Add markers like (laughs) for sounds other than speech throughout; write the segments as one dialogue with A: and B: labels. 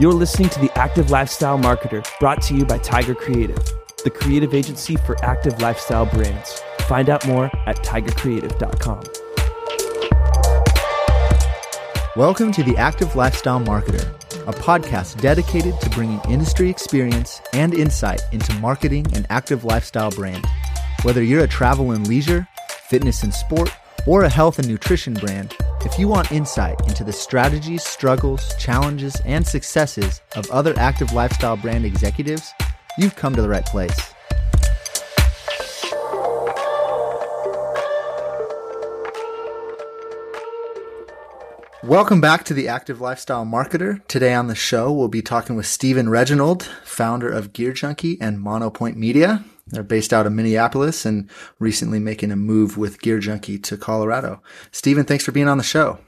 A: You're listening to the Active Lifestyle Marketer, brought to you by Tiger Creative, the creative agency for active lifestyle brands. Find out more at tigercreative.com.
B: Welcome to the Active Lifestyle Marketer, a podcast dedicated to bringing industry experience and insight into marketing an active lifestyle brand. Whether you're a travel and leisure, fitness and sport, or a health and nutrition brand, if you want insight into the strategies, struggles, challenges, and successes of other active lifestyle brand executives, you've come to the right place. Welcome back to the Active Lifestyle Marketer. Today on the show, we'll be talking with Stephen Regenold, founder of Gear Junkie and Monopoint Media. They're based out of Minneapolis and recently making a move with Gear Junkie to Colorado. Stephen, thanks for being on the show.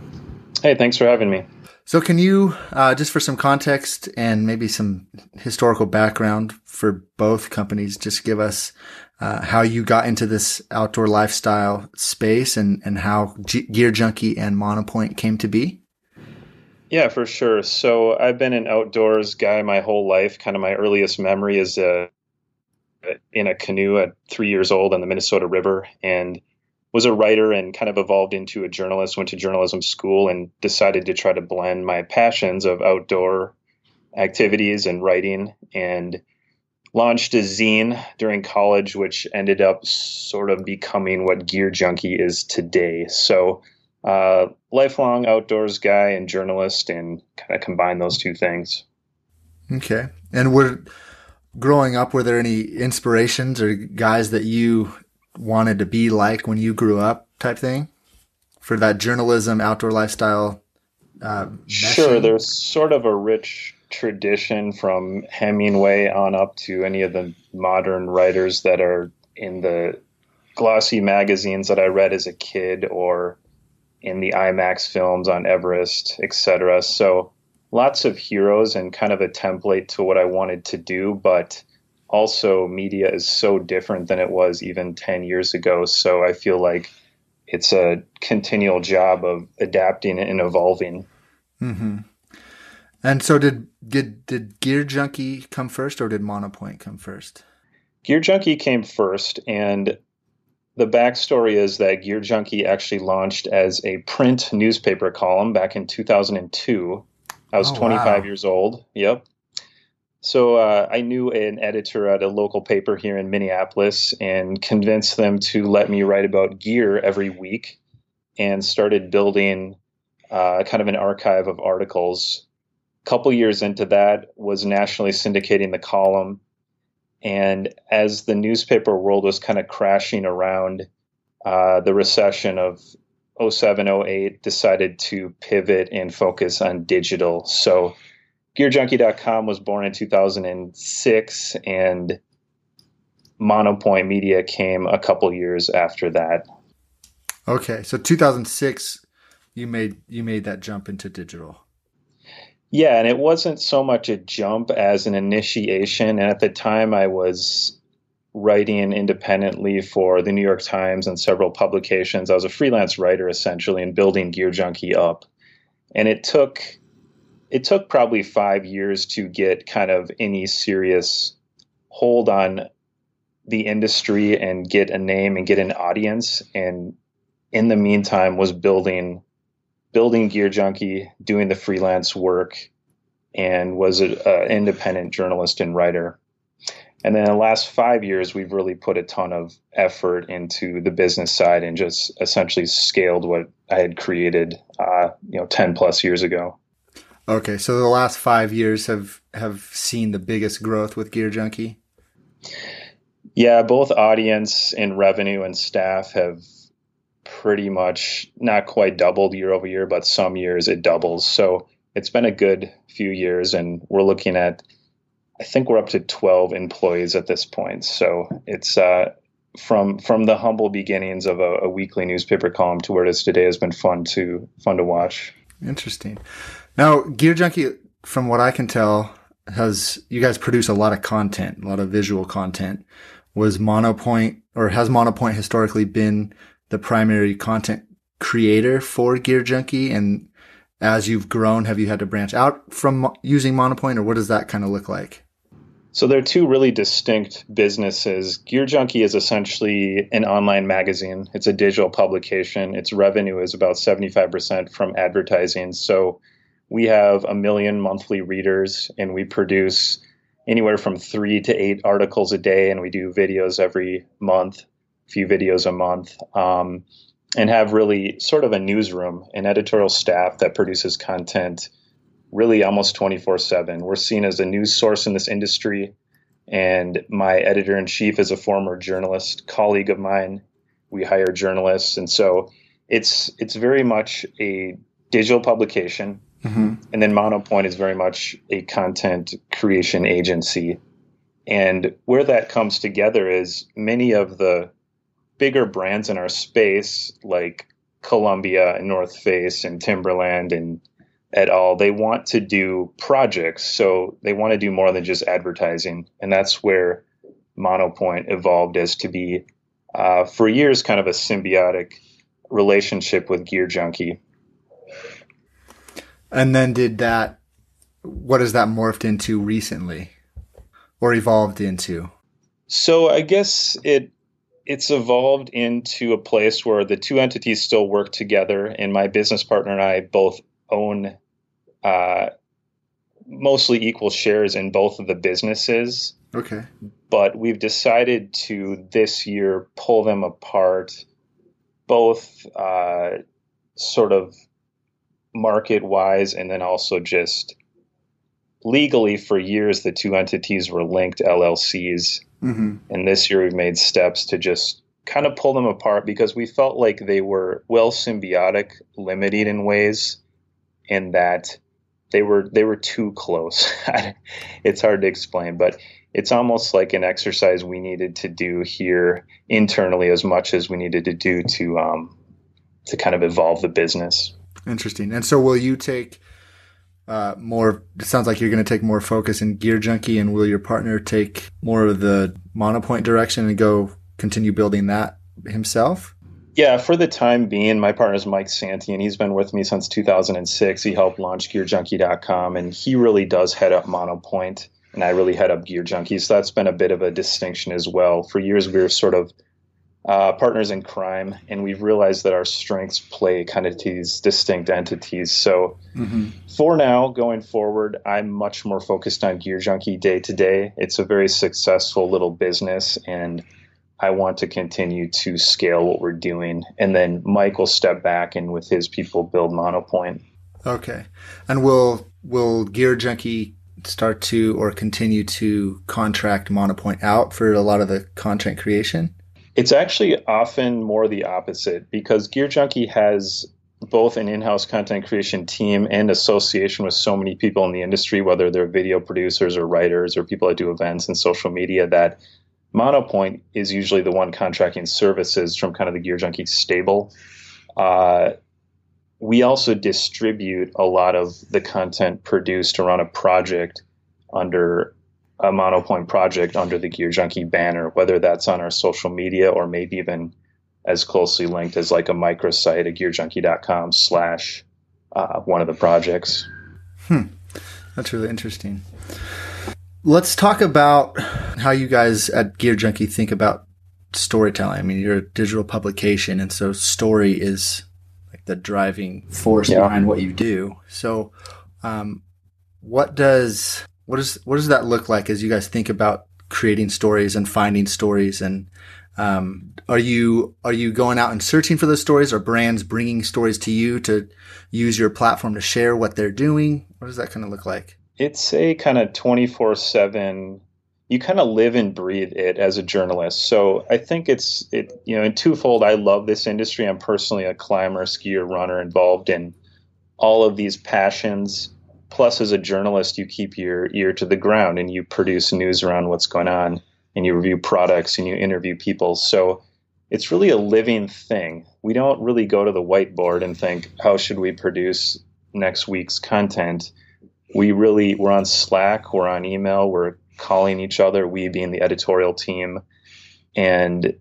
C: Hey, thanks for having me.
B: So, can you, uh, just for some context and maybe some historical background for both companies, just give us uh, how you got into this outdoor lifestyle space and, and how G- Gear Junkie and Monopoint came to be?
C: Yeah, for sure. So, I've been an outdoors guy my whole life. Kind of my earliest memory is uh, in a canoe at three years old on the Minnesota River and was a writer and kind of evolved into a journalist, went to journalism school and decided to try to blend my passions of outdoor activities and writing and launched a zine during college, which ended up sort of becoming what Gear Junkie is today. So, uh, lifelong outdoors guy and journalist, and kind of combine those two things.
B: Okay. And were growing up, were there any inspirations or guys that you wanted to be like when you grew up type thing? For that journalism outdoor lifestyle uh,
C: sure there's sort of a rich tradition from hemingway on up to any of the modern writers that are in the glossy magazines that i read as a kid or in the imax films on everest etc so lots of heroes and kind of a template to what i wanted to do but also media is so different than it was even 10 years ago. So I feel like it's a continual job of adapting and evolving.
B: Mm-hmm. And so did, did, did Gear Junkie come first or did Monopoint come first?
C: Gear Junkie came first. And the backstory is that Gear Junkie actually launched as a print newspaper column back in 2002. I was oh, 25 wow. years old. Yep. So uh, I knew an editor at a local paper here in Minneapolis and convinced them to let me write about gear every week and started building uh, kind of an archive of articles. A couple years into that was nationally syndicating the column. And as the newspaper world was kind of crashing around uh, the recession of 07, 08, decided to pivot and focus on digital. So GearJunkie.com was born in 2006, and Monopoint Media came a couple years after that.
B: Okay, so 2006, you made you made that jump into digital.
C: Yeah, and it wasn't so much a jump as an initiation. And at the time, I was writing independently for the New York Times and several publications. I was a freelance writer essentially and building Gear Junkie up. And it took it took probably five years to get kind of any serious hold on the industry and get a name and get an audience. And in the meantime, was building building Gear Junkie, doing the freelance work, and was an independent journalist and writer. And then the last five years, we've really put a ton of effort into the business side and just essentially scaled what I had created, uh, you know, ten plus years ago.
B: Okay, so the last five years have have seen the biggest growth with Gear Junkie.
C: Yeah, both audience and revenue and staff have pretty much not quite doubled year over year, but some years it doubles. So it's been a good few years, and we're looking at. I think we're up to twelve employees at this point. So it's uh, from from the humble beginnings of a, a weekly newspaper column to where it is today has been fun to fun to watch.
B: Interesting. Now, Gear Junkie, from what I can tell, has you guys produce a lot of content, a lot of visual content. Was Monopoint or has Monopoint historically been the primary content creator for Gear Junkie? And as you've grown, have you had to branch out from using Monopoint, or what does that kind of look like?
C: So there are two really distinct businesses. Gear Junkie is essentially an online magazine. It's a digital publication. Its revenue is about 75% from advertising. So we have a million monthly readers and we produce anywhere from three to eight articles a day, and we do videos every month, a few videos a month, um, and have really sort of a newsroom, an editorial staff that produces content really almost 24 7. We're seen as a news source in this industry, and my editor in chief is a former journalist colleague of mine. We hire journalists, and so it's it's very much a digital publication Mm-hmm. And then Monopoint is very much a content creation agency. And where that comes together is many of the bigger brands in our space, like Columbia and North Face and Timberland and et all. they want to do projects. So they want to do more than just advertising. And that's where Monopoint evolved as to be, uh, for years, kind of a symbiotic relationship with Gear Junkie.
B: And then did that, what has that morphed into recently or evolved into?
C: So I guess it, it's evolved into a place where the two entities still work together, and my business partner and I both own uh, mostly equal shares in both of the businesses.
B: Okay.
C: But we've decided to this year pull them apart, both uh, sort of market wise and then also just legally for years the two entities were linked llcs mm-hmm. and this year we've made steps to just kind of pull them apart because we felt like they were well symbiotic limited in ways and that they were they were too close (laughs) it's hard to explain but it's almost like an exercise we needed to do here internally as much as we needed to do to um, to kind of evolve the business
B: Interesting. And so, will you take uh, more? It sounds like you're going to take more focus in Gear Junkie, and will your partner take more of the Monopoint direction and go continue building that himself?
C: Yeah, for the time being, my partner is Mike Santi, and he's been with me since 2006. He helped launch GearJunkie.com, and he really does head up Monopoint, and I really head up Gear Junkie. So that's been a bit of a distinction as well. For years, we were sort of uh, partners in crime, and we've realized that our strengths play kind of these distinct entities. So, mm-hmm. for now, going forward, I'm much more focused on Gear Junkie day to day. It's a very successful little business, and I want to continue to scale what we're doing. And then Mike will step back and with his people build Monopoint.
B: Okay, and will will Gear Junkie start to or continue to contract Monopoint out for a lot of the content creation?
C: It's actually often more the opposite because Gear Junkie has both an in-house content creation team and association with so many people in the industry, whether they're video producers or writers or people that do events and social media, that Monopoint is usually the one contracting services from kind of the Gear Junkie stable. Uh, we also distribute a lot of the content produced around a project under a monopoint project under the Gear Junkie banner, whether that's on our social media or maybe even as closely linked as like a microsite at gearjunkie.com slash uh, one of the projects.
B: Hmm. That's really interesting. Let's talk about how you guys at Gear Junkie think about storytelling. I mean, you're a digital publication, and so story is like the driving force yeah. behind what you do. So, um, what does what does what does that look like as you guys think about creating stories and finding stories and um, are you are you going out and searching for those stories or brands bringing stories to you to use your platform to share what they're doing what does that kind of look like
C: it's a kind of 24 7 you kind of live and breathe it as a journalist. So i think it's it you know in twofold i love this industry. I'm personally a climber skier runner involved in all of these passions. Plus as a journalist you keep your ear to the ground and you produce news around what's going on and you review products and you interview people. So it's really a living thing. We don't really go to the whiteboard and think how should we produce next week's content we really we're on slack we're on email we're calling each other we being the editorial team and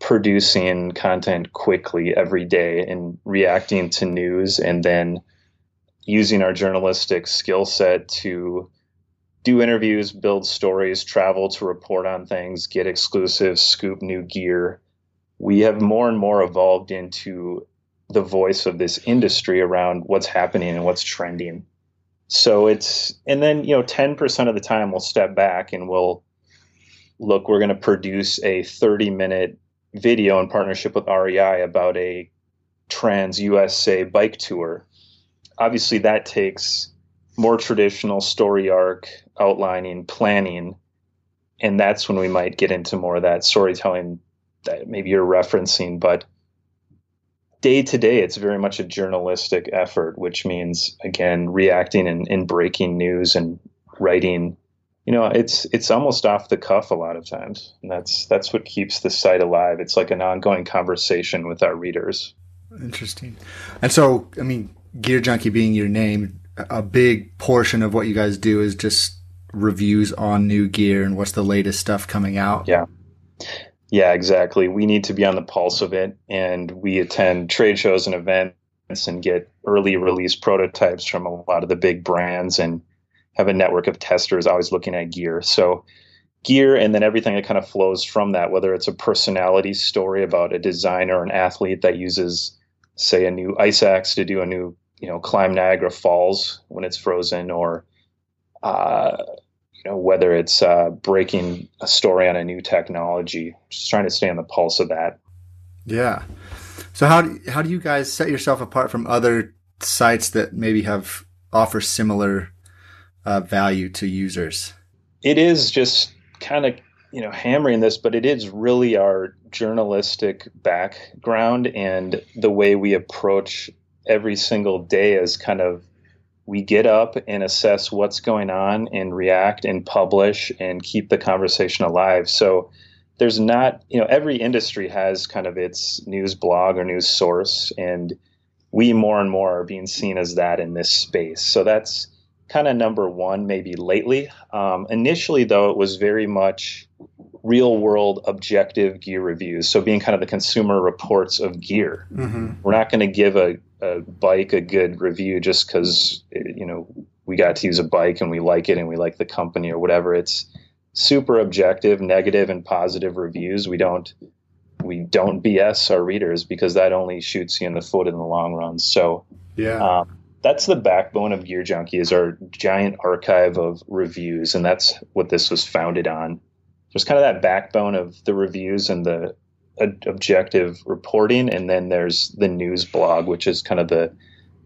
C: producing content quickly every day and reacting to news and then using our journalistic skill set to do interviews, build stories, travel to report on things, get exclusives, scoop new gear. We have more and more evolved into the voice of this industry around what's happening and what's trending. So it's, and then, you know, 10% of the time we'll step back and we'll look, we're going to produce a 30 minute video in partnership with REI about a trans USA bike tour. Obviously, that takes more traditional story arc outlining, planning, and that's when we might get into more of that storytelling that maybe you're referencing. But day to day, it's very much a journalistic effort, which means again reacting and, and breaking news and writing. You know, it's it's almost off the cuff a lot of times, and that's that's what keeps the site alive. It's like an ongoing conversation with our readers.
B: Interesting. And so, I mean, Gear Junkie being your name, a big portion of what you guys do is just reviews on new gear and what's the latest stuff coming out.
C: Yeah. Yeah, exactly. We need to be on the pulse of it and we attend trade shows and events and get early release prototypes from a lot of the big brands and have a network of testers always looking at gear. So gear and then everything that kind of flows from that, whether it's a personality story about a designer or an athlete that uses, say, a new ice axe to do a new you know climb Niagara Falls when it's frozen, or uh, you know whether it's uh, breaking a story on a new technology. Just trying to stay on the pulse of that.
B: Yeah. So how do, how do you guys set yourself apart from other sites that maybe have offer similar uh, value to users?
C: It is just kind of you know hammering this, but it is really our journalistic background and the way we approach every single day is kind of we get up and assess what's going on and react and publish and keep the conversation alive. So there's not, you know, every industry has kind of its news blog or news source, and we more and more are being seen as that in this space. So that's kind of number one, maybe lately. Um, initially, though, it was very much real world objective gear reviews. So being kind of the consumer reports of gear. Mm-hmm. We're not going to give a a bike a good review just because you know we got to use a bike and we like it and we like the company or whatever. It's super objective, negative and positive reviews. We don't we don't BS our readers because that only shoots you in the foot in the long run. So
B: yeah.
C: Um, that's the backbone of Gear Junkie is our giant archive of reviews, and that's what this was founded on. There's kind of that backbone of the reviews and the objective reporting, and then there's the news blog, which is kind of the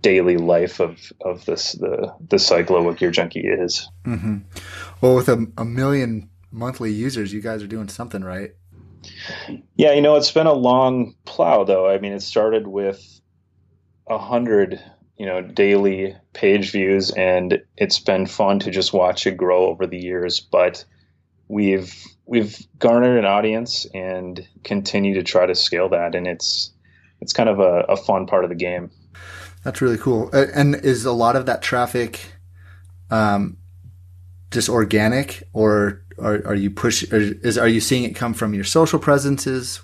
C: daily life of of this the the cycle of what Gear Junkie is.
B: Mm-hmm. Well, with a, a million monthly users, you guys are doing something right.
C: Yeah, you know, it's been a long plow, though. I mean, it started with a hundred, you know, daily page views, and it's been fun to just watch it grow over the years. But we've we've garnered an audience and continue to try to scale that and it's it's kind of a, a fun part of the game.
B: That's really cool. And is a lot of that traffic um, just organic or are, are you push is are you seeing it come from your social presences?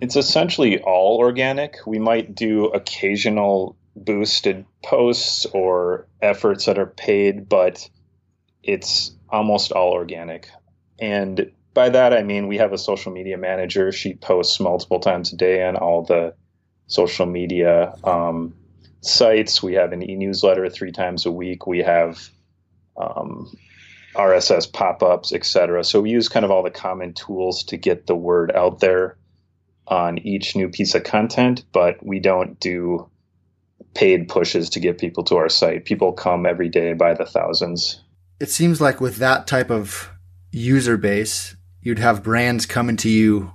C: It's essentially all organic. We might do occasional boosted posts or efforts that are paid but it's almost all organic. And by that, I mean we have a social media manager. She posts multiple times a day on all the social media um, sites. We have an e newsletter three times a week. We have um, RSS pop ups, etc. So we use kind of all the common tools to get the word out there on each new piece of content, but we don't do paid pushes to get people to our site. People come every day by the thousands.
B: It seems like with that type of user base, you'd have brands coming to you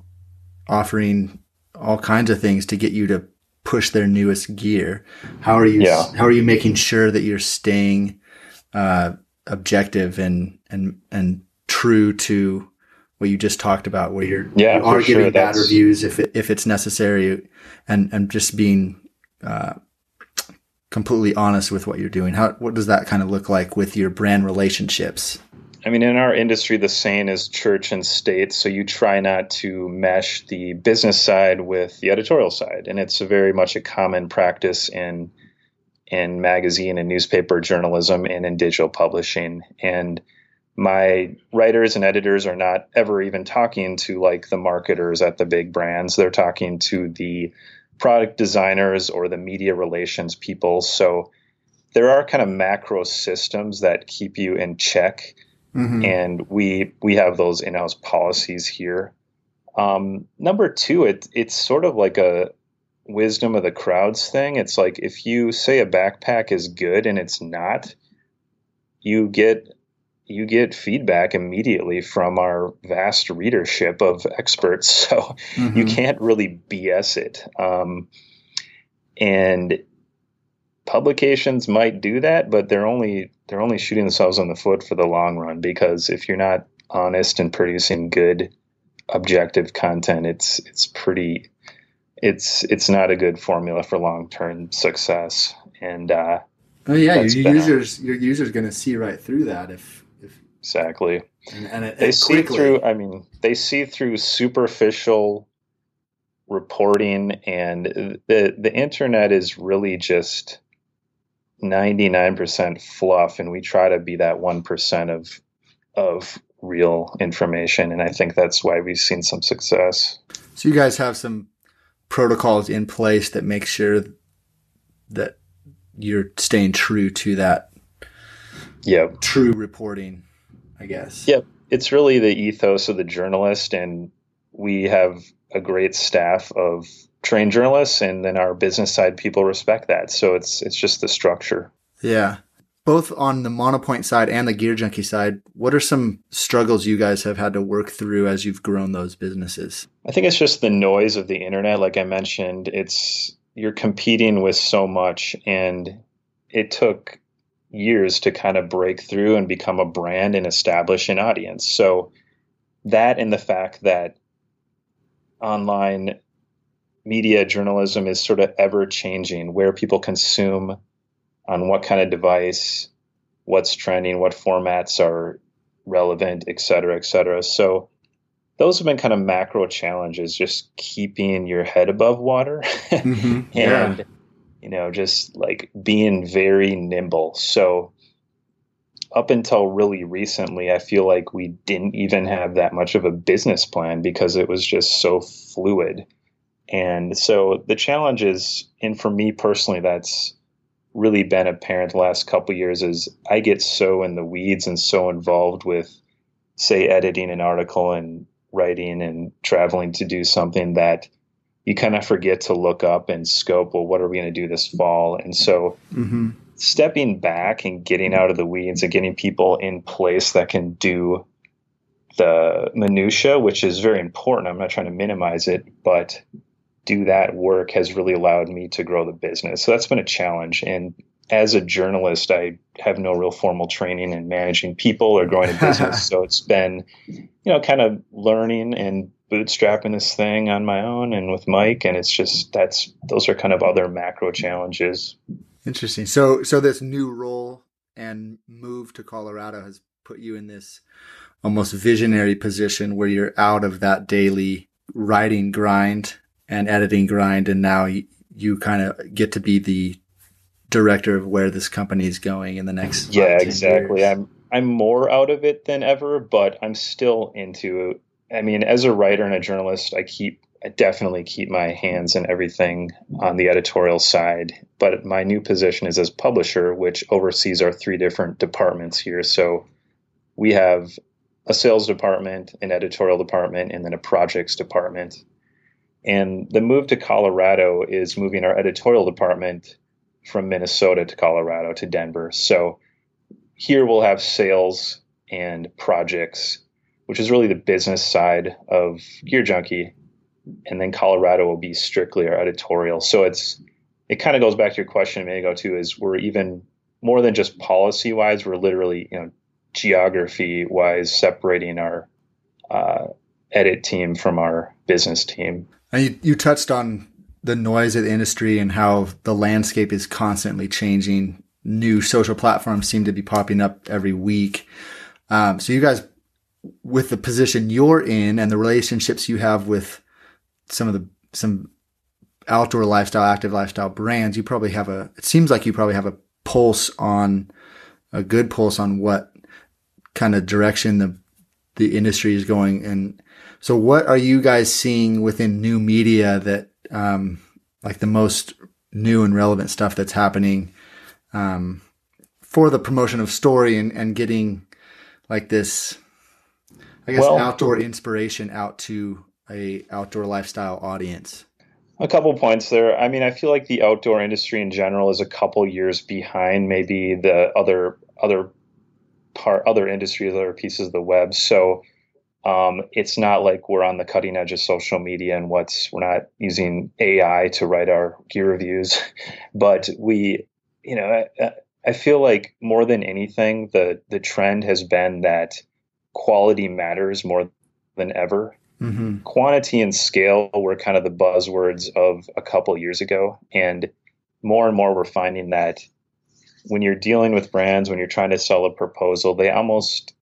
B: offering all kinds of things to get you to push their newest gear. How are you? Yeah. How are you making sure that you're staying uh, objective and and and true to what you just talked about, where you're
C: yeah,
B: you are giving sure. bad reviews if it, if it's necessary, and and just being uh, completely honest with what you're doing. How what does that kind of look like with your brand relationships?
C: I mean, in our industry, the saying is church and state. So you try not to mesh the business side with the editorial side, and it's very much a common practice in in magazine and newspaper journalism and in digital publishing. And my writers and editors are not ever even talking to like the marketers at the big brands. They're talking to the product designers or the media relations people. So there are kind of macro systems that keep you in check. Mm-hmm. And we we have those in-house policies here. Um, number two, it, it's sort of like a wisdom of the crowds thing. It's like if you say a backpack is good and it's not, you get you get feedback immediately from our vast readership of experts. (laughs) So mm-hmm. you can't really BS it. Um, and publications might do that, but they're only they're only shooting themselves in the foot for the long run because if you're not honest and producing good objective content, it's it's pretty it's it's not a good formula for long term success. And uh,
B: oh yeah, your users a, your users going to see right through that if if
C: exactly. And, and it, they see through. I mean, they see through superficial reporting, and the the internet is really just 99% fluff and we try to be that 1% of of real information and I think that's why we've seen some success.
B: So you guys have some protocols in place that make sure that you're staying true to that
C: yeah
B: true reporting, I guess.
C: Yep. It's really the ethos of the journalist and we have a great staff of trained journalists and then our business side people respect that. So it's it's just the structure.
B: Yeah. Both on the monopoint side and the gear junkie side what are some struggles you guys have had to work through as you've grown those businesses?
C: I think it's just the noise of the internet. Like i mentioned it's you're competing with so much and it took years to kind of break through and become a brand and establish an audience. So that and the fact that online media journalism is sort of ever changing, where people consume, on what kind of device, what's trending, what formats are relevant, et cetera, et cetera. So those have been kind of macro challenges, just keeping your head above water (laughs) mm-hmm. and, yeah. you know, just like being very nimble. So up until really recently, I feel like we didn't even have that much of a business plan because it was just so fluid. And so the challenge is, and for me personally, that's really been apparent the last couple years is I get so in the weeds and so involved with, say, editing an article and writing and traveling to do something that you kind of forget to look up and scope, well, what are we going to do this fall? And so mm-hmm. stepping back and getting out of the weeds and getting people in place that can do the minutia, which is very important. I'm not trying to minimize it, but do that work has really allowed me to grow the business. So that's been a challenge. And as a journalist, I have no real formal training in managing people or growing a (laughs) business. so it's been, you know, kind of learning and bootstrapping this thing on my own and with Mike. And it's just that's those are kind of other macro challenges.
B: Interesting. So so this new role and move to Colorado has put you in this almost visionary position where you're out of that daily writing grind and editing grind, and now you, you kind of get to be the director of where this company is going in the next.
C: Yeah, exactly. Years. I'm I'm more out of it than ever, but I'm still into. I mean, as a writer and a journalist, I keep I definitely keep my hands in everything on the editorial side. But my new position is as publisher, which oversees our three different departments here. So we have a sales department, an editorial department, and then a projects department. And the move to Colorado is moving our editorial department from Minnesota to Colorado to Denver. So here we'll have sales and projects, which is really the business side of Gear Junkie. And then Colorado will be strictly our editorial. So it's it kind of goes back to your question a minute ago too, is we're even more than just policy wise, we're literally, you know, geography wise separating our uh, edit team from our business team.
B: And you, you touched on the noise of the industry and how the landscape is constantly changing. New social platforms seem to be popping up every week. Um, so you guys, with the position you're in and the relationships you have with some of the some outdoor lifestyle, active lifestyle brands, you probably have a, it seems like you probably have a pulse on, a good pulse on what kind of direction the, the industry is going. And so what are you guys seeing within new media that, um, like the most new and relevant stuff that's happening, um, for the promotion of story and, and getting like this, I guess, well, outdoor inspiration out to a outdoor lifestyle audience?
C: A couple points there. I mean, I feel like the outdoor industry in general is a couple years behind maybe the other other part other industries, other pieces of the web. So um, it's not like we're on the cutting edge of social media and what's we're not using AI to write our gear reviews, (laughs) but we, you know, I, I feel like more than anything, the the trend has been that quality matters more than ever. Mm-hmm. Quantity and scale were kind of the buzzwords of a couple years ago. And more and more, we're finding that when you're dealing with brands, when you're trying to sell a proposal, they almost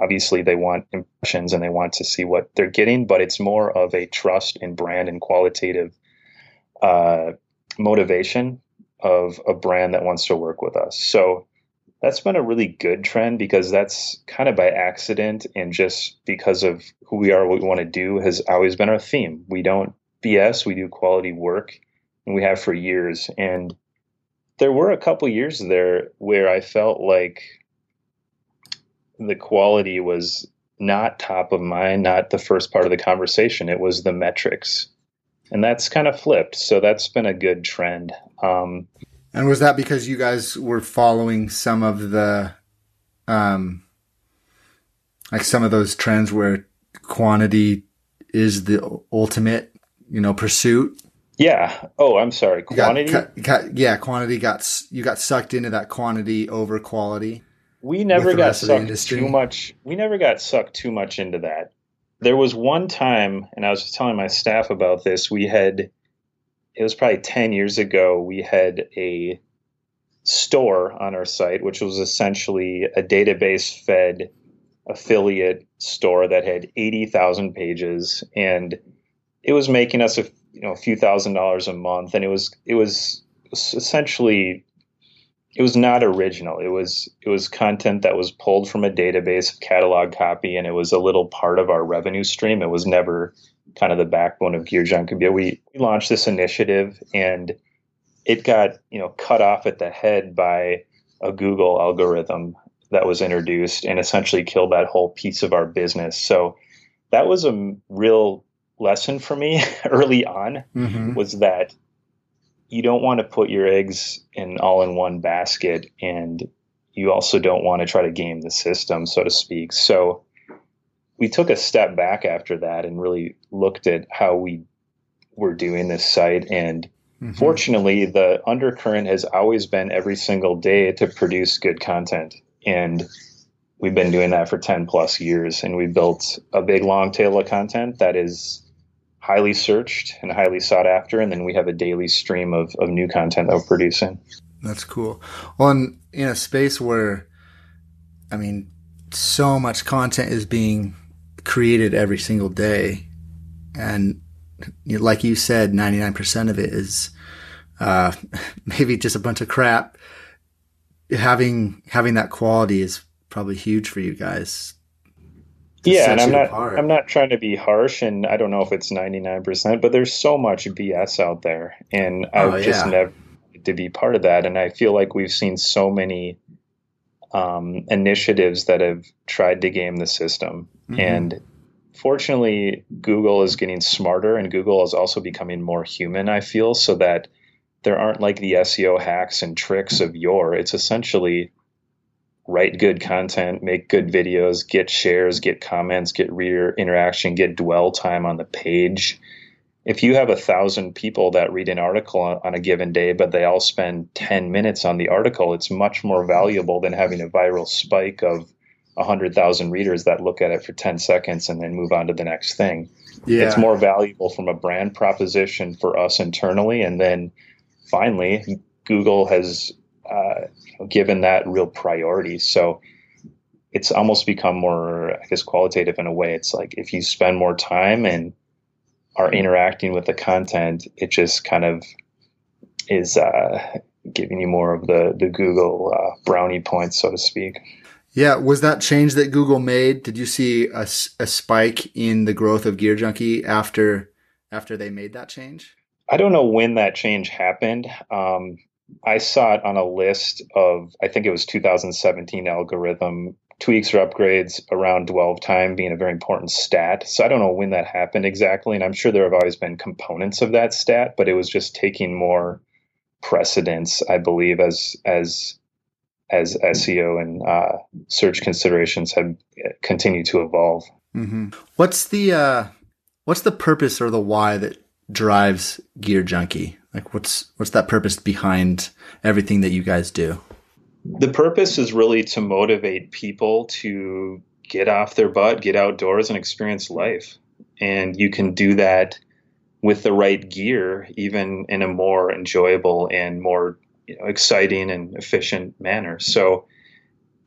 C: obviously they want impressions and they want to see what they're getting, but it's more of a trust in brand and qualitative uh, motivation of a brand that wants to work with us. So that's been a really good trend because that's kind of by accident and just because of who we are, what we want to do has always been our theme. We don't BS, we do quality work, and we have for years. And there were a couple years there where I felt like the quality was not top of mind, not the first part of the conversation. It was the metrics. And that's kind of flipped. So that's been a good trend. Um,
B: and was that because you guys were following some of the, um, like some of those trends where quantity is the ultimate, you know, pursuit?
C: Yeah. Oh, I'm sorry. Quantity.
B: Got, got, yeah, quantity got you got sucked into that quantity over quality.
C: We never got sucked too much. We never got sucked too much into that. There was one time, and I was telling my staff about this. We had it was probably 10 years ago, we had a store on our site, which was essentially a database fed affiliate store that had 80,000 pages and it was making us a you know a few thousand dollars a month and it was it was essentially it was not original it was it was content that was pulled from a database of catalog copy and it was a little part of our revenue stream it was never kind of the backbone of Gear Junkie. We, we launched this initiative and it got, you know, cut off at the head by a Google algorithm that was introduced and essentially killed that whole piece of our business. So that was a real lesson for me (laughs) early on mm-hmm. was that you don't want to put your eggs in all in one basket and you also don't want to try to game the system so to speak so we took a step back after that and really looked at how we were doing this site. And mm-hmm. fortunately, the undercurrent has always been every single day to produce good content. And we've been doing that for 10 plus years. And we built a big long tail of content that is highly searched and highly sought after. And then we have a daily stream of, of new content that we're producing.
B: That's cool. Well, in, in a space where, I mean, so much content is being created every single day. And like you said, 99% of it is, uh, (laughs) maybe just a bunch of crap. Having, having that quality is probably huge for you guys.
C: Yeah. And I'm not, apart. I'm not trying to be harsh and I don't know if it's 99%, but there's so much BS out there and I've oh, yeah. just never to be part of that. And I feel like we've seen so many, um, initiatives that have tried to game the system. Mm-hmm. And fortunately, Google is getting smarter and Google is also becoming more human, I feel, so that there aren't like the SEO hacks and tricks of yore. It's essentially write good content, make good videos, get shares, get comments, get reader interaction, get dwell time on the page if you have a thousand people that read an article on, a given day, but they all spend 10 minutes on the article, it's much more valuable than having a viral spike of 100,000 readers that look at it for 10 seconds and then move on to the next thing. Yeah. It's more valuable from a brand proposition for us internally. And then finally, Google has uh, given that real priority. So it's almost become more, I guess, qualitative in a way. It's like if you spend more time and are interacting with the content, it just kind of is uh, giving you more of the the Google uh, brownie points, so to speak.
B: Yeah, was that change that Google made? Did you see a, a spike in the growth of Gear Junkie after after they made that change?
C: I don't know when that change happened. Um, I saw it on a list of I think it was 2017 algorithm tweaks or upgrades around dwell time being a very important stat. So I don't know when that happened exactly, and I'm sure there have always been components of that stat, but it was just taking more precedence, I believe, as as as SEO and uh, search considerations have continued to evolve.
B: Mm-hmm. What's the uh, what's the purpose or the why that drives Gear Junkie? Like, what's what's that purpose behind everything that you guys do?
C: The purpose is really to motivate people to get off their butt, get outdoors, and experience life. And you can do that with the right gear, even in a more enjoyable and more you know, exciting and efficient manner. So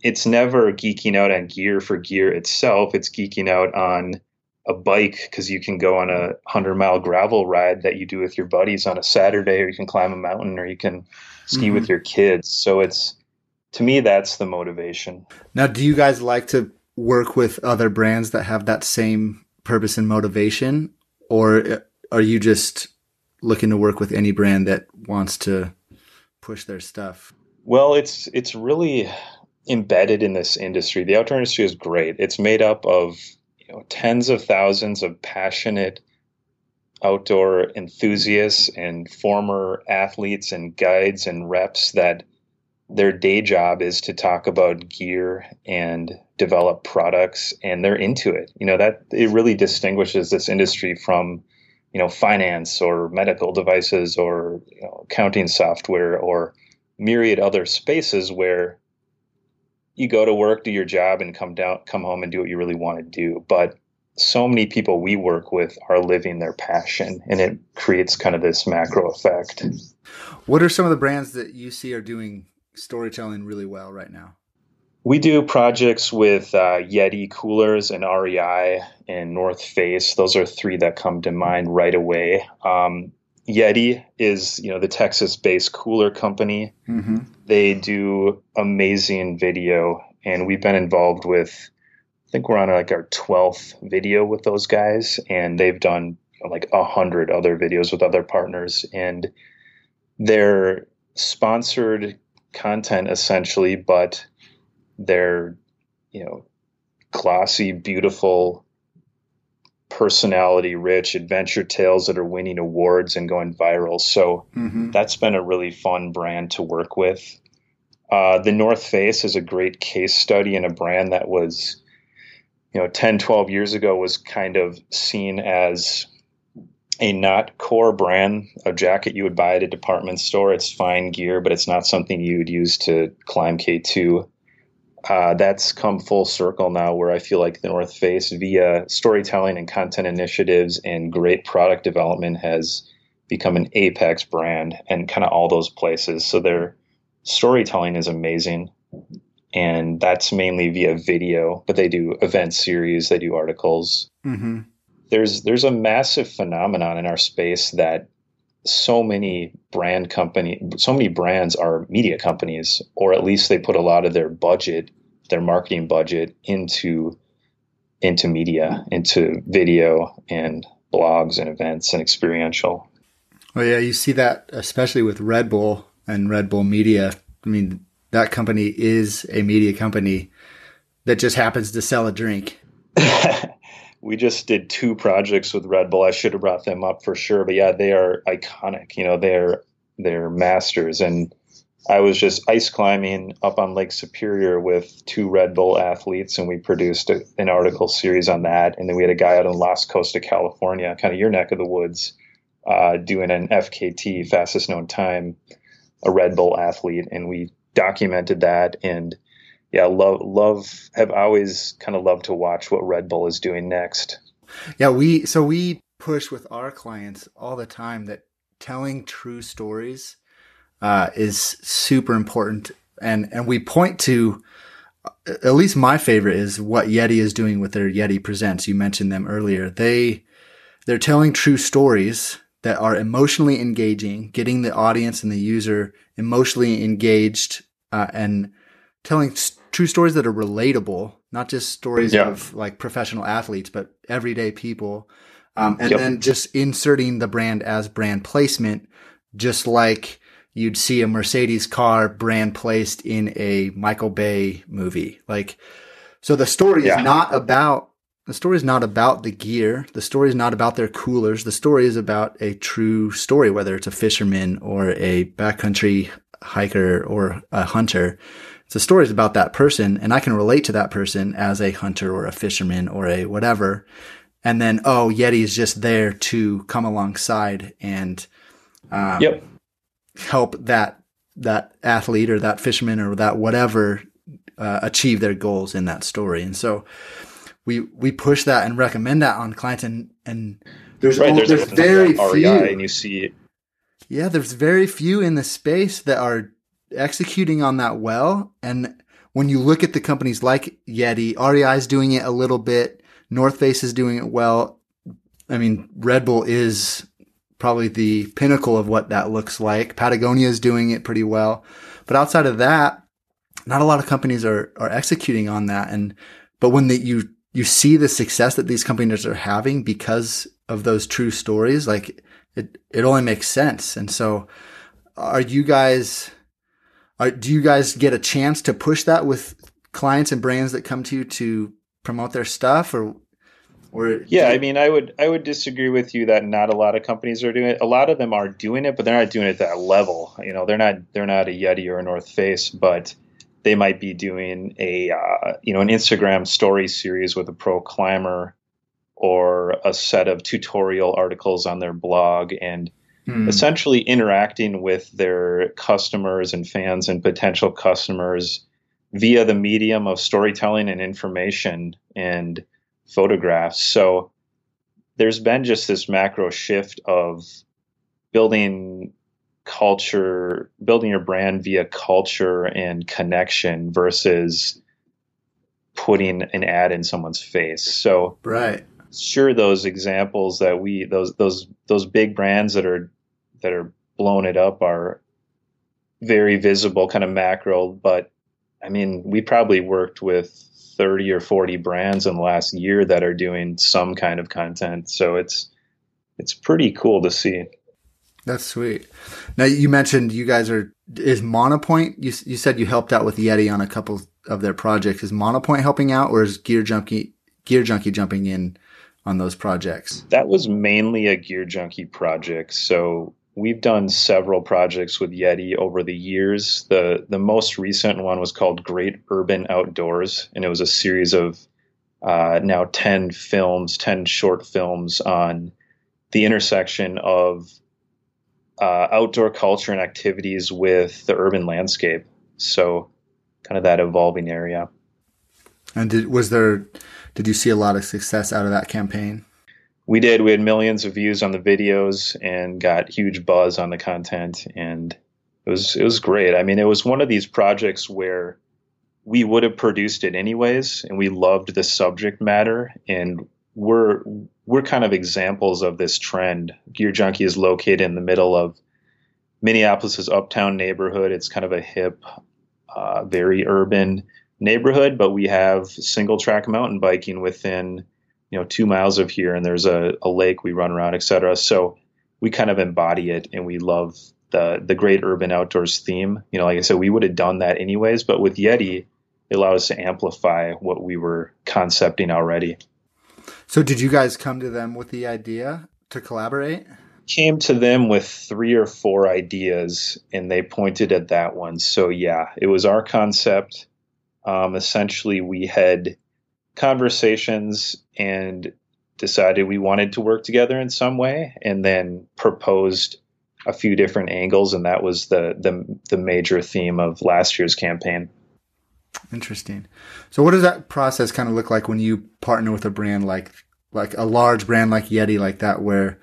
C: it's never geeking out on gear for gear itself. It's geeking out on a bike because you can go on a 100 mile gravel ride that you do with your buddies on a Saturday, or you can climb a mountain, or you can ski mm-hmm. with your kids. So it's to me, that's the motivation.
B: Now, do you guys like to work with other brands that have that same purpose and motivation, or are you just looking to work with any brand that wants to push their stuff?
C: Well, it's it's really embedded in this industry. The outdoor industry is great. It's made up of you know, tens of thousands of passionate outdoor enthusiasts and former athletes and guides and reps that their day job is to talk about gear and develop products and they're into it. You know, that it really distinguishes this industry from you know finance or medical devices or you know, accounting software or myriad other spaces where you go to work do your job and come down come home and do what you really want to do but so many people we work with are living their passion and it creates kind of this macro effect
B: what are some of the brands that you see are doing storytelling really well right now
C: we do projects with uh, Yeti coolers and REI and North Face. Those are three that come to mind right away. Um, Yeti is, you know, the Texas-based cooler company. Mm-hmm. They do amazing video, and we've been involved with. I think we're on like our twelfth video with those guys, and they've done like a hundred other videos with other partners, and they're sponsored content essentially, but they're, you know, glossy, beautiful, personality rich adventure tales that are winning awards and going viral. So mm-hmm. that's been a really fun brand to work with. Uh, the North Face is a great case study in a brand that was, you know, 10, 12 years ago was kind of seen as a not core brand, a jacket you would buy at a department store. It's fine gear, but it's not something you would use to climb K2 uh, that's come full circle now where I feel like the North Face, via storytelling and content initiatives and great product development, has become an apex brand and kind of all those places. So their storytelling is amazing. And that's mainly via video, but they do event series, they do articles. Mm-hmm. There's there's a massive phenomenon in our space that so many brand company so many brands are media companies or at least they put a lot of their budget their marketing budget into into media into video and blogs and events and experiential.
B: Well yeah you see that especially with red bull and red bull media. I mean that company is a media company that just happens to sell a drink (laughs)
C: we just did two projects with Red Bull. I should have brought them up for sure, but yeah, they are iconic. You know, they're they're masters. And I was just ice climbing up on Lake Superior with two Red Bull athletes, and we produced a, an article series on that. And then we had a guy out in Las Costa, California, kind of your neck of the woods, uh, doing an FKT, fastest known time, a Red Bull athlete, and we documented that and yeah, love love have always kind of loved to watch what Red Bull is doing next.
B: Yeah, we so we push with our clients all the time that telling true stories uh, is super important, and and we point to at least my favorite is what Yeti is doing with their Yeti Presents. You mentioned them earlier. They they're telling true stories that are emotionally engaging, getting the audience and the user emotionally engaged, uh, and telling true stories that are relatable, not just stories yeah. of like professional athletes, but everyday people. Um, and yep. then just inserting the brand as brand placement, just like you'd see a Mercedes car brand placed in a Michael Bay movie. Like, so the story yeah. is not about the story is not about the gear. The story is not about their coolers. The story is about a true story, whether it's a fisherman or a backcountry hiker or a hunter. The story is about that person, and I can relate to that person as a hunter or a fisherman or a whatever. And then, oh, Yeti is just there to come alongside and um,
C: yep.
B: help that that athlete or that fisherman or that whatever uh, achieve their goals in that story. And so, we we push that and recommend that on clients and and there's right, there's, there's very few
C: and you see it.
B: Yeah, there's very few in the space that are executing on that well. And when you look at the companies like Yeti, REI is doing it a little bit. North Face is doing it well. I mean, Red Bull is probably the pinnacle of what that looks like. Patagonia is doing it pretty well. But outside of that, not a lot of companies are, are executing on that. And, but when you you see the success that these companies are having because of those true stories, like it, it only makes sense. And so are you guys, are, do you guys get a chance to push that with clients and brands that come to you to promote their stuff or, or
C: yeah, I mean, I would I would disagree with you that not a lot of companies are doing it. A lot of them are doing it, but they're not doing it at that level. You know, they're not they're not a Yeti or a North Face, but they might be doing a uh, you know an Instagram story series with a pro climber or a set of tutorial articles on their blog and hmm. essentially interacting with their customers and fans and potential customers via the medium of storytelling and information and photographs. So there's been just this macro shift of building culture, building your brand via culture and connection versus putting an ad in someone's face. So
B: right.
C: Sure, those examples that we those those those big brands that are that are blowing it up are very visible, kind of macro. But I mean, we probably worked with 30 or 40 brands in the last year that are doing some kind of content. So it's it's pretty cool to see.
B: That's sweet. Now you mentioned you guys are is Monopoint. You you said you helped out with Yeti on a couple of their projects. Is Monopoint helping out, or is Gear Junkie Gear Junkie jumping in on those projects?
C: That was mainly a Gear Junkie project. So we've done several projects with Yeti over the years. the The most recent one was called Great Urban Outdoors, and it was a series of uh, now ten films, ten short films on the intersection of uh, outdoor culture and activities with the urban landscape. So, kind of that evolving area.
B: And did was there? Did you see a lot of success out of that campaign?
C: We did. We had millions of views on the videos and got huge buzz on the content, and it was it was great. I mean, it was one of these projects where we would have produced it anyways, and we loved the subject matter, and we're we're kind of examples of this trend. Gear Junkie is located in the middle of Minneapolis's uptown neighborhood. It's kind of a hip, uh, very urban neighborhood, but we have single track mountain biking within you know two miles of here, and there's a, a lake we run around, etc. So we kind of embody it, and we love the the great urban outdoors theme. You know, like I said, we would have done that anyways, but with Yeti, it allowed us to amplify what we were concepting already.
B: So, did you guys come to them with the idea to collaborate?
C: Came to them with three or four ideas, and they pointed at that one. So, yeah, it was our concept. Um, essentially, we had conversations and decided we wanted to work together in some way, and then proposed a few different angles, and that was the the, the major theme of last year's campaign.
B: Interesting. So, what does that process kind of look like when you partner with a brand like like a large brand like Yeti, like that, where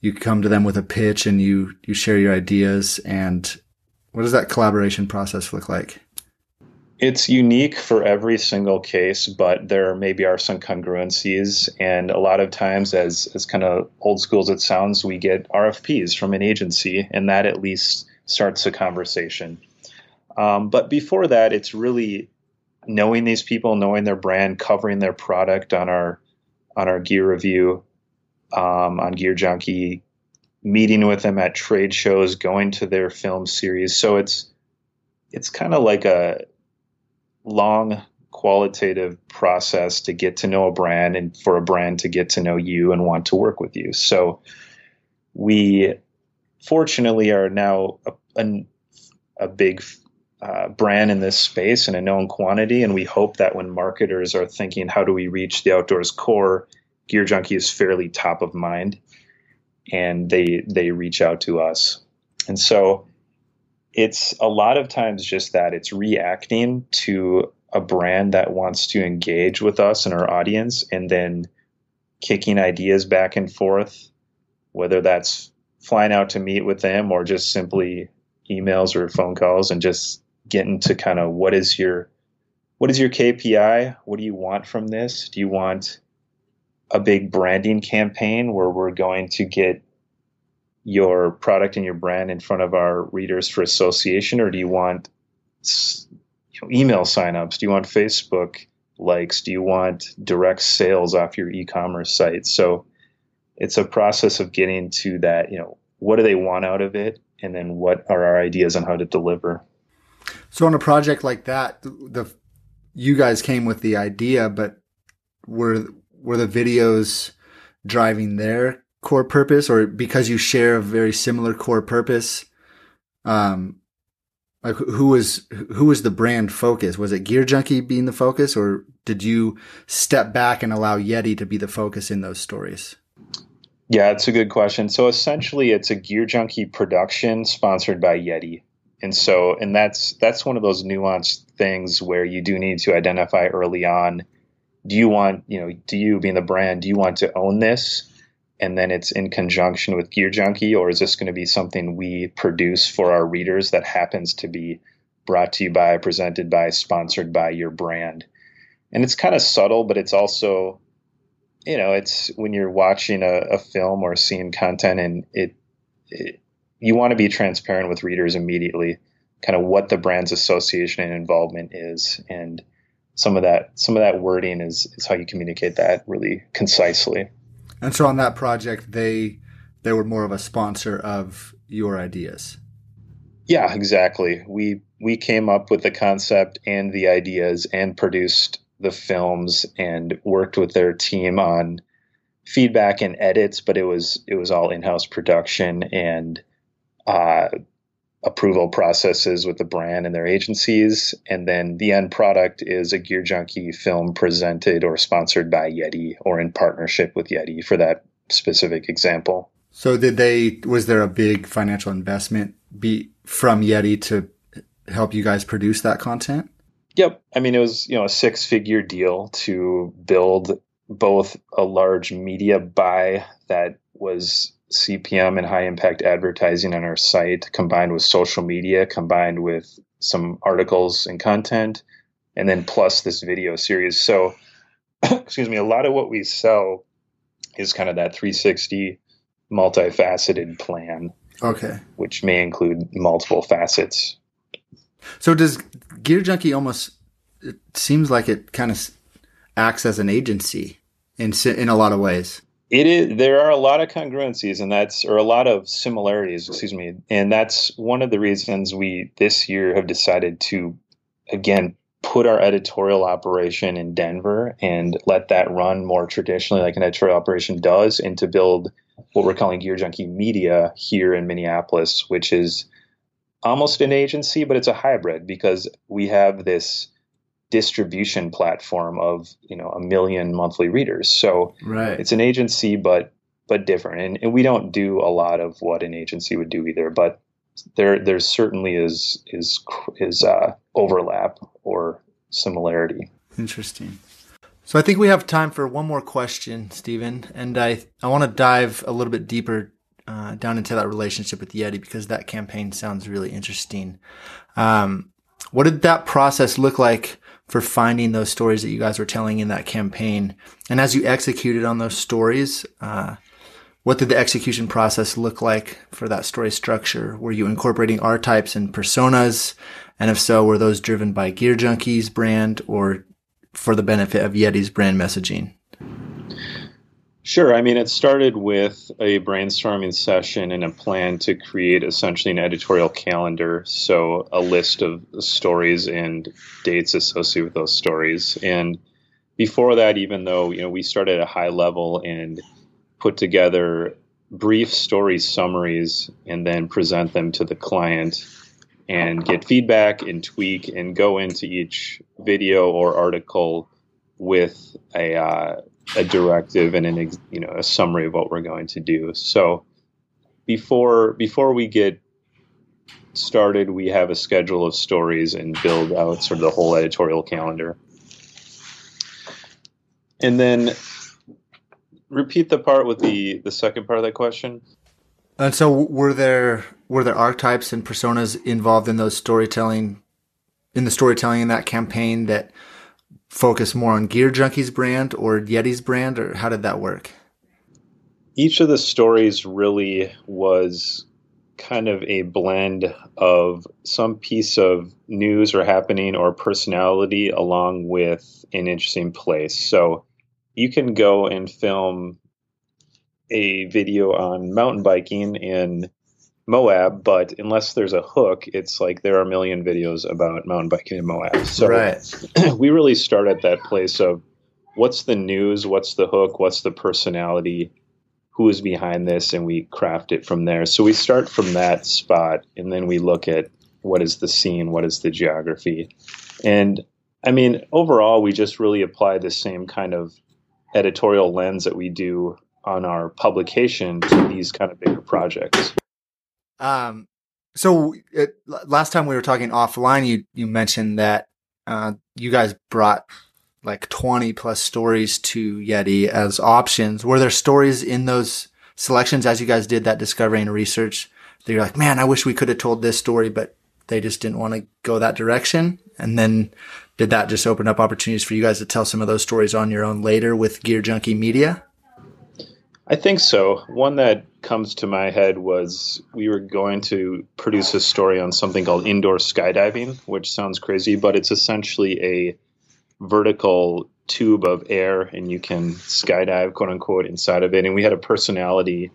B: you come to them with a pitch and you you share your ideas? And what does that collaboration process look like?
C: It's unique for every single case, but there maybe are some congruencies. And a lot of times, as, as kind of old school as it sounds, we get RFPs from an agency, and that at least starts a conversation. Um, but before that, it's really knowing these people, knowing their brand, covering their product on our on our gear review, um, on Gear Junkie, meeting with them at trade shows, going to their film series. So it's it's kind of like a long qualitative process to get to know a brand and for a brand to get to know you and want to work with you. So we fortunately are now a, a, a big uh, brand in this space and a known quantity. And we hope that when marketers are thinking, how do we reach the outdoors core, Gear Junkie is fairly top of mind and they, they reach out to us. And so it's a lot of times just that it's reacting to a brand that wants to engage with us and our audience and then kicking ideas back and forth whether that's flying out to meet with them or just simply emails or phone calls and just getting to kind of what is your what is your KPI? What do you want from this? Do you want a big branding campaign where we're going to get your product and your brand in front of our readers for association, or do you want you know, email signups? Do you want Facebook likes? Do you want direct sales off your e-commerce site? So it's a process of getting to that. You know, what do they want out of it, and then what are our ideas on how to deliver?
B: So on a project like that, the you guys came with the idea, but were were the videos driving their core purpose or because you share a very similar core purpose um like who was who was the brand focus? Was it gear junkie being the focus or did you step back and allow yeti to be the focus in those stories?
C: Yeah it's a good question. So essentially it's a gear junkie production sponsored by yeti. And so and that's that's one of those nuanced things where you do need to identify early on do you want you know do you being the brand do you want to own this and then it's in conjunction with Gear Junkie, or is this going to be something we produce for our readers that happens to be brought to you by, presented by, sponsored by your brand? And it's kind of subtle, but it's also, you know, it's when you're watching a, a film or seeing content, and it, it you want to be transparent with readers immediately, kind of what the brand's association and involvement is, and some of that some of that wording is is how you communicate that really concisely.
B: And so on that project, they they were more of a sponsor of your ideas.
C: Yeah, exactly. We we came up with the concept and the ideas and produced the films and worked with their team on feedback and edits, but it was it was all in-house production and uh, approval processes with the brand and their agencies. And then the end product is a Gear Junkie film presented or sponsored by Yeti or in partnership with Yeti for that specific example.
B: So did they, was there a big financial investment be from Yeti to help you guys produce that content?
C: Yep. I mean, it was, you know, a six figure deal to build both a large media buy that was CPM and high impact advertising on our site, combined with social media, combined with some articles and content, and then plus this video series. So, (coughs) excuse me, a lot of what we sell is kind of that 360 multifaceted plan.
B: Okay.
C: Which may include multiple facets.
B: So does Gear Junkie almost it seems like it kind of acts as an agency in in a lot of ways
C: it is there are a lot of congruencies and that's or a lot of similarities excuse me and that's one of the reasons we this year have decided to again put our editorial operation in denver and let that run more traditionally like an editorial operation does and to build what we're calling gear junkie media here in minneapolis which is almost an agency but it's a hybrid because we have this distribution platform of you know a million monthly readers. So
B: right.
C: it's an agency, but but different. And, and we don't do a lot of what an agency would do either. But there there certainly is is is uh, overlap or similarity.
B: Interesting. So I think we have time for one more question, Stephen, and I I want to dive a little bit deeper uh, down into that relationship with Yeti because that campaign sounds really interesting. Um, what did that process look like for finding those stories that you guys were telling in that campaign? And as you executed on those stories, uh, what did the execution process look like for that story structure? Were you incorporating archetypes and personas? And if so, were those driven by Gear Junkies brand or for the benefit of Yeti's brand messaging?
C: Sure. I mean, it started with a brainstorming session and a plan to create essentially an editorial calendar. So, a list of stories and dates associated with those stories. And before that, even though, you know, we started at a high level and put together brief story summaries and then present them to the client and get feedback and tweak and go into each video or article with a uh, a directive and an you know a summary of what we're going to do. So before before we get started, we have a schedule of stories and build out sort of the whole editorial calendar. And then repeat the part with the the second part of that question.
B: And so were there were there archetypes and personas involved in those storytelling in the storytelling in that campaign that focus more on Gear Junkies brand or Yeti's brand, or how did that work?
C: Each of the stories really was kind of a blend of some piece of news or happening or personality along with an interesting place. So you can go and film a video on mountain biking in Moab, but unless there's a hook, it's like there are a million videos about mountain biking in Moab. So
B: right. (clears throat)
C: we really start at that place of what's the news, what's the hook, what's the personality, who is behind this, and we craft it from there. So we start from that spot, and then we look at what is the scene, what is the geography. And I mean, overall, we just really apply the same kind of editorial lens that we do on our publication to these kind of bigger projects.
B: Um, so it, last time we were talking offline, you you mentioned that uh, you guys brought like twenty plus stories to Yeti as options. Were there stories in those selections as you guys did that discovery and research that you're like, man, I wish we could have told this story, but they just didn't want to go that direction? And then did that just open up opportunities for you guys to tell some of those stories on your own later with Gear Junkie Media?
C: I think so. One that comes to my head was we were going to produce a story on something called indoor skydiving, which sounds crazy, but it's essentially a vertical tube of air and you can skydive, quote unquote, inside of it. And we had a personality,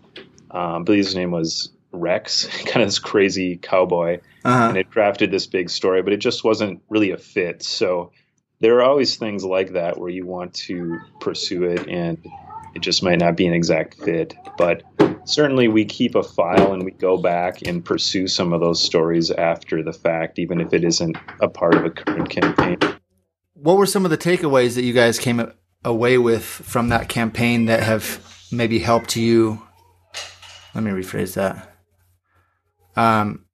C: um, I believe his name was Rex, (laughs) kind of this crazy cowboy, uh-huh. and it crafted this big story, but it just wasn't really a fit. So there are always things like that where you want to pursue it and it just might not be an exact fit. But certainly we keep a file and we go back and pursue some of those stories after the fact, even if it isn't a part of a current campaign.
B: What were some of the takeaways that you guys came away with from that campaign that have maybe helped you? Let me rephrase that. Um,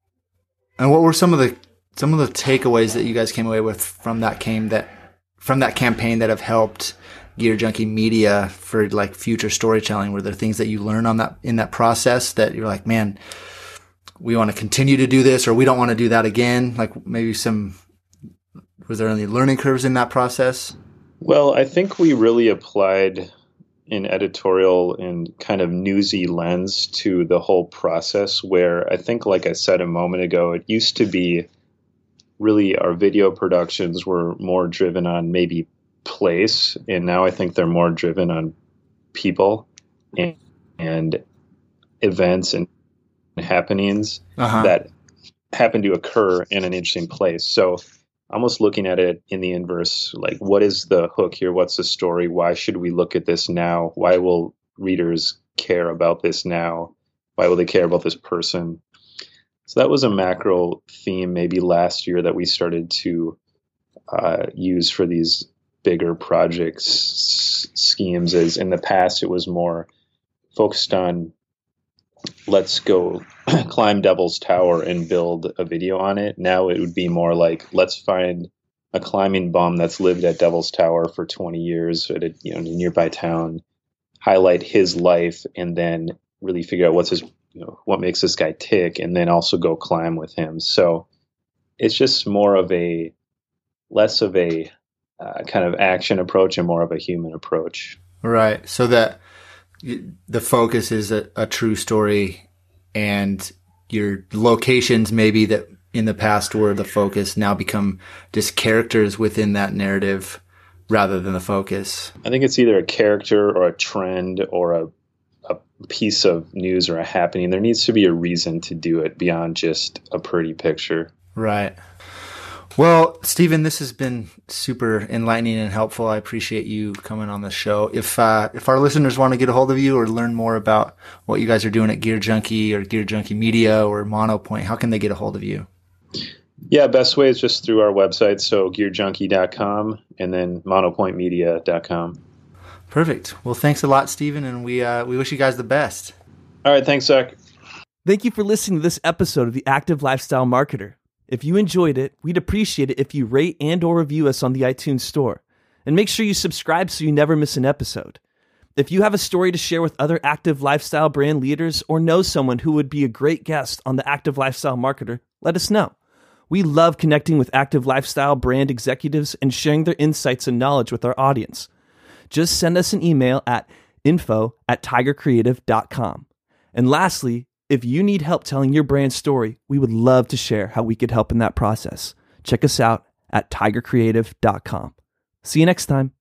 B: and what were some of the some of the takeaways that you guys came away with from that came that from that campaign that have helped Gear Junkie Media for like future storytelling? Were there things that you learn on that in that process that you're like, man, we want to continue to do this, or we don't want to do that again? Like maybe some was there any learning curves in that process?
C: Well, I think we really applied an editorial and kind of newsy lens to the whole process where I think like I said a moment ago, it used to be really our video productions were more driven on maybe place, and now I think they're more driven on people and, and events and happenings uh-huh. that happen to occur in an interesting place. So almost looking at it in the inverse, like what is the hook here? What's the story? Why should we look at this now? Why will readers care about this now? Why will they care about this person? So that was a macro theme maybe last year that we started to uh, use for these bigger projects schemes is in the past it was more focused on let's go (clears throat) climb devil's tower and build a video on it. Now it would be more like let's find a climbing bum that's lived at devil's tower for 20 years at a you know nearby town highlight his life and then really figure out what's his you know what makes this guy tick and then also go climb with him. So it's just more of a less of a uh, kind of action approach and more of a human approach.
B: Right. So that the focus is a, a true story and your locations maybe that in the past were the focus now become just characters within that narrative rather than the focus.
C: I think it's either a character or a trend or a a piece of news or a happening. There needs to be a reason to do it beyond just a pretty picture.
B: Right. Well, Stephen, this has been super enlightening and helpful. I appreciate you coming on the show. If uh, if our listeners want to get a hold of you or learn more about what you guys are doing at Gear Junkie or Gear Junkie Media or Monopoint, how can they get a hold of you?
C: Yeah, best way is just through our website, so gearjunkie.com and then monopointmedia.com.
B: Perfect. Well, thanks a lot, Stephen, and we uh, we wish you guys the best.
C: All right, thanks, Zach.
A: Thank you for listening to this episode of the Active Lifestyle Marketer. If you enjoyed it, we'd appreciate it if you rate and or review us on the iTunes Store. And make sure you subscribe so you never miss an episode. If you have a story to share with other active lifestyle brand leaders or know someone who would be a great guest on the Active Lifestyle Marketer, let us know. We love connecting with active lifestyle brand executives and sharing their insights and knowledge with our audience. Just send us an email at info at tigercreative.com. And lastly, if you need help telling your brand story, we would love to share how we could help in that process. Check us out at tigercreative.com. See you next time.